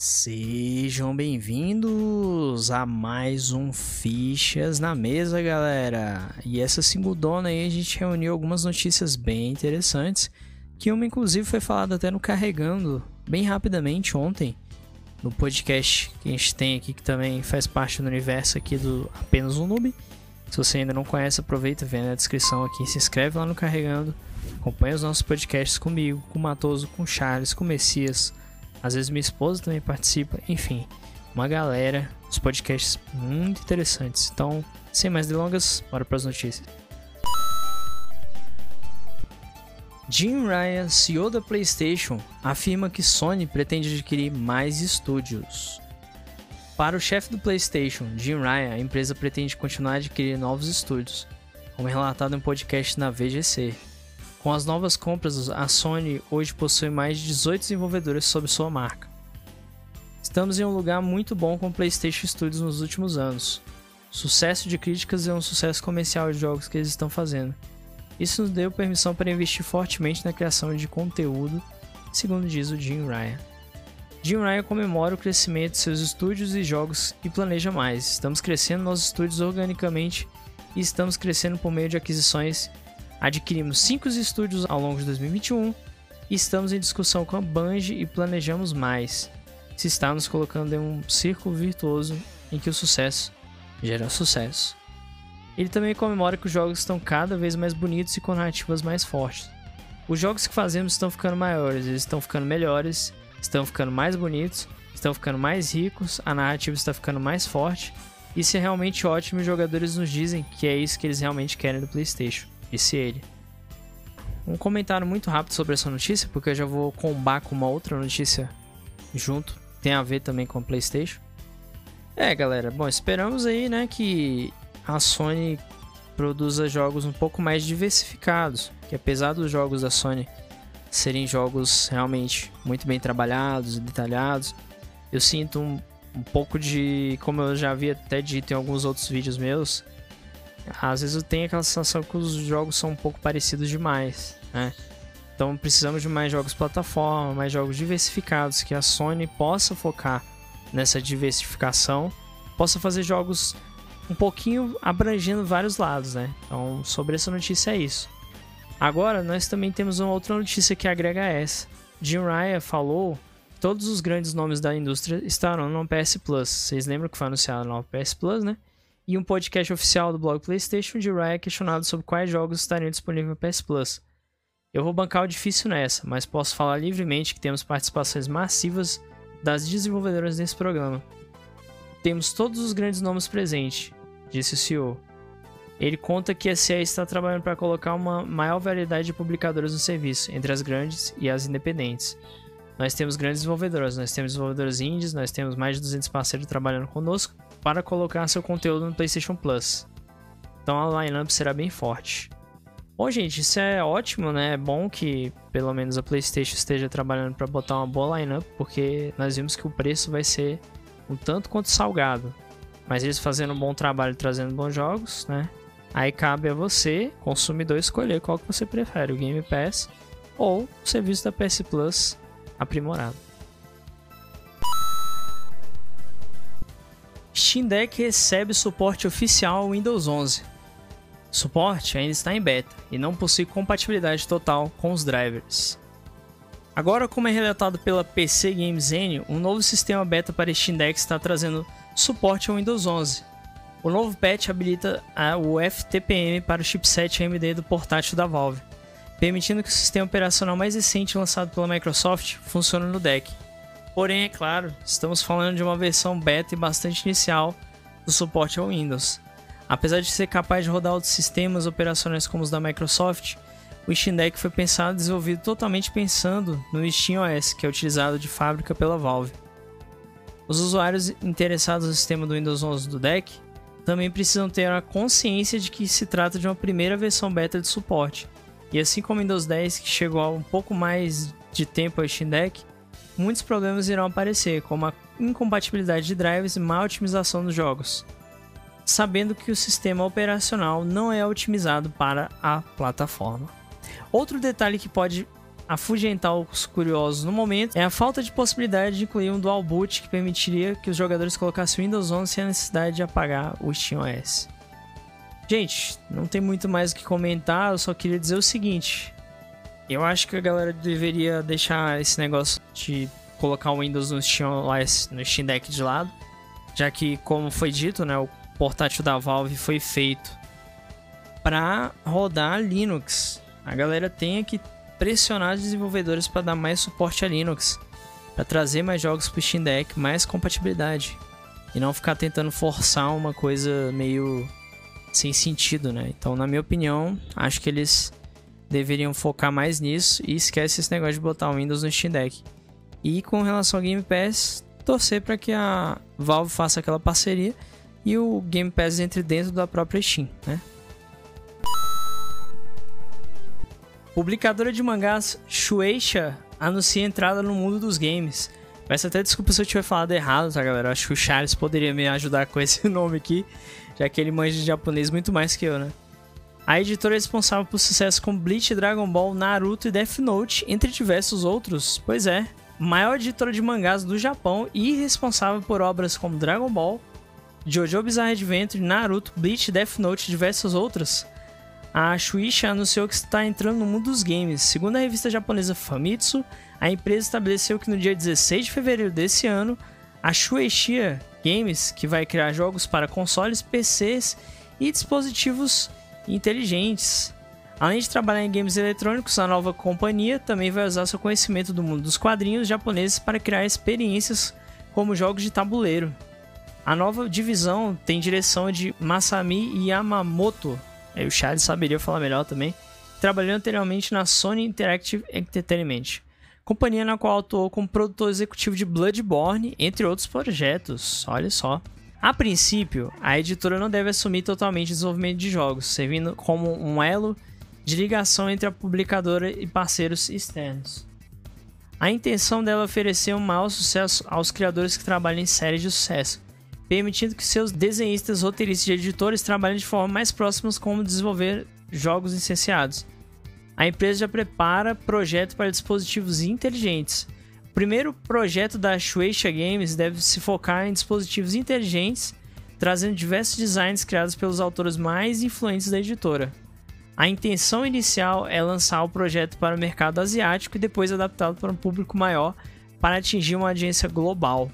Sejam bem-vindos a mais um Fichas na Mesa, galera. E essa segundona aí a gente reuniu algumas notícias bem interessantes, que uma inclusive foi falada até no Carregando, bem rapidamente ontem, no podcast que a gente tem aqui, que também faz parte do universo aqui do Apenas um Noob. Se você ainda não conhece, aproveita, vem na descrição aqui, se inscreve lá no Carregando, acompanha os nossos podcasts comigo, com o Matoso, com o Charles, com o Messias, às vezes minha esposa também participa, enfim, uma galera, os podcasts muito interessantes. Então, sem mais delongas, bora para as notícias. Jim Ryan, CEO da PlayStation, afirma que Sony pretende adquirir mais estúdios. Para o chefe do PlayStation, Jim Ryan, a empresa pretende continuar a adquirir novos estúdios, como relatado em um podcast na VGC, com as novas compras, a Sony hoje possui mais de 18 desenvolvedores sob sua marca. Estamos em um lugar muito bom com o PlayStation Studios nos últimos anos. Sucesso de críticas e um sucesso comercial de jogos que eles estão fazendo. Isso nos deu permissão para investir fortemente na criação de conteúdo, segundo diz o Jim Ryan. Jim Ryan comemora o crescimento de seus estúdios e jogos e planeja mais. Estamos crescendo nossos estúdios organicamente e estamos crescendo por meio de aquisições Adquirimos 5 estúdios ao longo de 2021 e estamos em discussão com a Bungie e planejamos mais. Se está nos colocando em um círculo virtuoso em que o sucesso gera sucesso. Ele também comemora que os jogos estão cada vez mais bonitos e com narrativas mais fortes. Os jogos que fazemos estão ficando maiores, eles estão ficando melhores, estão ficando mais bonitos, estão ficando mais ricos, a narrativa está ficando mais forte. Isso é realmente ótimo e os jogadores nos dizem que é isso que eles realmente querem do PlayStation disse ele. Um comentário muito rápido sobre essa notícia, porque eu já vou combar com uma outra notícia junto, tem a ver também com a PlayStation. É, galera, bom, esperamos aí, né, que a Sony produza jogos um pouco mais diversificados, que apesar dos jogos da Sony serem jogos realmente muito bem trabalhados e detalhados, eu sinto um, um pouco de, como eu já havia até dito em alguns outros vídeos meus, às vezes eu tenho aquela sensação que os jogos são um pouco parecidos demais, né? Então precisamos de mais jogos plataforma, mais jogos diversificados, que a Sony possa focar nessa diversificação, possa fazer jogos um pouquinho abrangendo vários lados, né? Então, sobre essa notícia é isso. Agora, nós também temos uma outra notícia que agrega essa. Jim Ryan falou todos os grandes nomes da indústria estarão no PS Plus. Vocês lembram que foi anunciado no PS Plus, né? E um podcast oficial do blog PlayStation de Ryan questionado sobre quais jogos estariam disponíveis no PS Plus. Eu vou bancar o difícil nessa, mas posso falar livremente que temos participações massivas das desenvolvedoras nesse programa. Temos todos os grandes nomes presentes, disse o CEO. Ele conta que a CE está trabalhando para colocar uma maior variedade de publicadoras no serviço, entre as grandes e as independentes. Nós temos grandes desenvolvedoras, nós temos desenvolvedoras indies, nós temos mais de 200 parceiros trabalhando conosco para colocar seu conteúdo no PlayStation Plus. Então a lineup será bem forte. Bom, gente, isso é ótimo, né? É bom que pelo menos a PlayStation esteja trabalhando para botar uma boa lineup, porque nós vimos que o preço vai ser um tanto quanto salgado. Mas eles fazendo um bom trabalho, trazendo bons jogos, né? Aí cabe a você, consumidor, escolher qual que você prefere, o Game Pass ou o serviço da PS Plus aprimorado. Steam Deck recebe suporte oficial ao Windows 11. O suporte ainda está em beta e não possui compatibilidade total com os drivers. Agora, como é relatado pela PC Games N, um novo sistema beta para Steam Deck está trazendo suporte ao Windows 11. O novo patch habilita o FTPM para o chipset AMD do portátil da Valve, permitindo que o sistema operacional mais recente lançado pela Microsoft funcione no deck. Porém, é claro, estamos falando de uma versão beta e bastante inicial do suporte ao Windows. Apesar de ser capaz de rodar outros sistemas operacionais como os da Microsoft, o Steam Deck foi pensado e desenvolvido totalmente pensando no Steam OS, que é utilizado de fábrica pela Valve. Os usuários interessados no sistema do Windows 11 do Deck também precisam ter a consciência de que se trata de uma primeira versão beta de suporte. E assim como o Windows 10, que chegou há um pouco mais de tempo ao Steam Deck, muitos problemas irão aparecer, como a incompatibilidade de drivers e má otimização dos jogos, sabendo que o sistema operacional não é otimizado para a plataforma. Outro detalhe que pode afugentar os curiosos no momento é a falta de possibilidade de incluir um dual boot que permitiria que os jogadores colocassem o Windows 11 sem a necessidade de apagar o SteamOS. Gente, não tem muito mais o que comentar, eu só queria dizer o seguinte. Eu acho que a galera deveria deixar esse negócio de colocar o Windows no SteamOS, no Steam Deck de lado, já que, como foi dito, né, o portátil da Valve foi feito para rodar Linux. A galera tem que pressionar os desenvolvedores para dar mais suporte a Linux, para trazer mais jogos para o Steam Deck, mais compatibilidade e não ficar tentando forçar uma coisa meio sem sentido, né? Então, na minha opinião, acho que eles deveriam focar mais nisso e esquece esse negócio de botar o Windows no Steam Deck. E com relação ao Game Pass, torcer para que a Valve faça aquela parceria e o Game Pass entre dentro da própria Steam, né? Publicadora de mangás Shueisha anuncia entrada no mundo dos games. Peço até desculpa se eu tiver falado errado, tá, galera? Acho que o Charles poderia me ajudar com esse nome aqui já que ele manja de japonês muito mais que eu, né? A editora é responsável por sucesso com Bleach, Dragon Ball, Naruto e Death Note, entre diversos outros. Pois é, maior editora de mangás do Japão e responsável por obras como Dragon Ball, JoJo Bizarre Adventure, Naruto, Bleach, Death Note e diversas outras. A Shueisha anunciou que está entrando no mundo dos games. Segundo a revista japonesa Famitsu, a empresa estabeleceu que no dia 16 de fevereiro desse ano, a Shueisha Games, que vai criar jogos para consoles, PCs e dispositivos inteligentes. Além de trabalhar em games eletrônicos, a nova companhia também vai usar seu conhecimento do mundo dos quadrinhos japoneses para criar experiências como jogos de tabuleiro. A nova divisão tem direção de Masami Yamamoto, aí o Charles saberia falar melhor também, trabalhou anteriormente na Sony Interactive Entertainment companhia na qual atuou como produtor executivo de Bloodborne, entre outros projetos. Olha só. A princípio, a editora não deve assumir totalmente o desenvolvimento de jogos, servindo como um elo de ligação entre a publicadora e parceiros externos. A intenção dela é oferecer um maior sucesso aos criadores que trabalham em séries de sucesso, permitindo que seus desenhistas, roteiristas e editores trabalhem de forma mais próximas como desenvolver jogos licenciados a empresa já prepara projetos para dispositivos inteligentes. O primeiro projeto da Shueisha Games deve se focar em dispositivos inteligentes, trazendo diversos designs criados pelos autores mais influentes da editora. A intenção inicial é lançar o projeto para o mercado asiático e depois adaptá-lo para um público maior para atingir uma audiência global.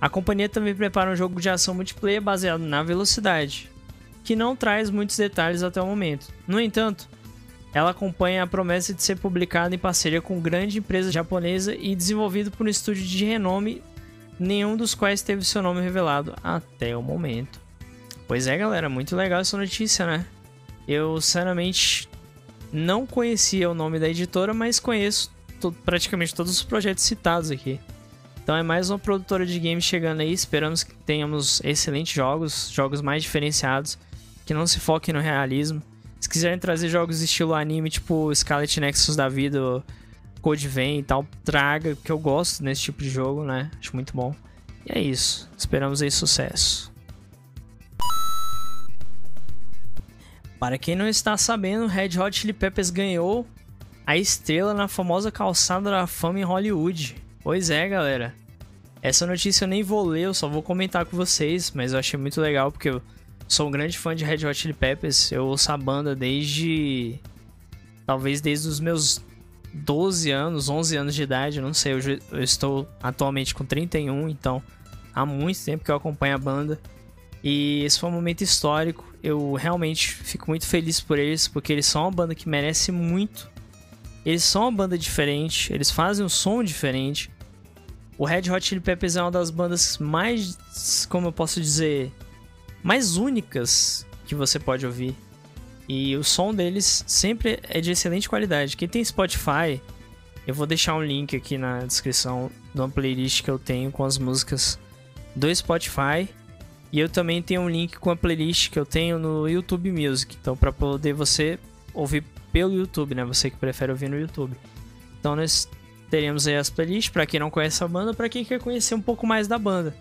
A companhia também prepara um jogo de ação multiplayer baseado na velocidade, que não traz muitos detalhes até o momento. No entanto, ela acompanha a promessa de ser publicada em parceria com grande empresa japonesa e desenvolvido por um estúdio de renome, nenhum dos quais teve seu nome revelado até o momento. Pois é, galera, muito legal essa notícia, né? Eu, sinceramente, não conhecia o nome da editora, mas conheço praticamente todos os projetos citados aqui. Então é mais uma produtora de games chegando aí. Esperamos que tenhamos excelentes jogos, jogos mais diferenciados, que não se foquem no realismo se quiserem trazer jogos estilo anime, tipo Scarlet Nexus da vida, Code Vein e tal, traga, que eu gosto nesse tipo de jogo, né? Acho muito bom. E é isso. Esperamos aí sucesso. Para quem não está sabendo, Red Hot Chili Peppers ganhou a estrela na famosa calçada da fama em Hollywood. Pois é, galera. Essa notícia eu nem vou ler, eu só vou comentar com vocês, mas eu achei muito legal porque eu sou um grande fã de Red Hot Chili Peppers. Eu ouço a banda desde. Talvez desde os meus 12 anos, 11 anos de idade, não sei. Eu, eu estou atualmente com 31, então há muito tempo que eu acompanho a banda. E esse foi um momento histórico. Eu realmente fico muito feliz por eles, porque eles são uma banda que merece muito. Eles são uma banda diferente, eles fazem um som diferente. O Red Hot Chili Peppers é uma das bandas mais, como eu posso dizer, mais únicas que você pode ouvir. E o som deles sempre é de excelente qualidade. Quem tem Spotify, eu vou deixar um link aqui na descrição de uma playlist que eu tenho com as músicas do Spotify. E eu também tenho um link com a playlist que eu tenho no YouTube Music. Então, para poder você ouvir pelo YouTube, né? Você que prefere ouvir no YouTube. Então, nós teremos aí as playlists para quem não conhece a banda, para quem quer conhecer um pouco mais da banda.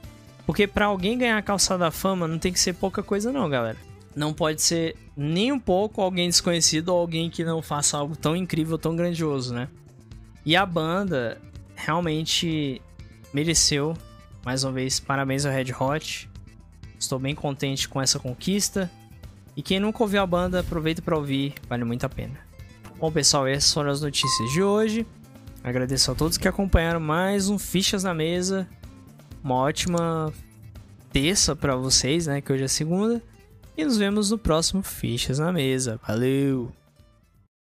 Porque para alguém ganhar a calçada da fama não tem que ser pouca coisa não, galera. não pode ser nem um pouco alguém desconhecido ou alguém que não faça algo tão incrível, tão grandioso, né? E a banda realmente mereceu, mais uma vez, parabéns ao Red Hot. Estou bem contente com essa conquista. E quem nunca ouviu a banda, aproveita para ouvir, vale muito a pena. Bom, pessoal, essas foram as notícias de hoje. Agradeço a todos que acompanharam mais um Fichas na Mesa. Uma ótima terça para vocês, né? Que hoje é segunda. E nos vemos no próximo Fichas na Mesa. Valeu!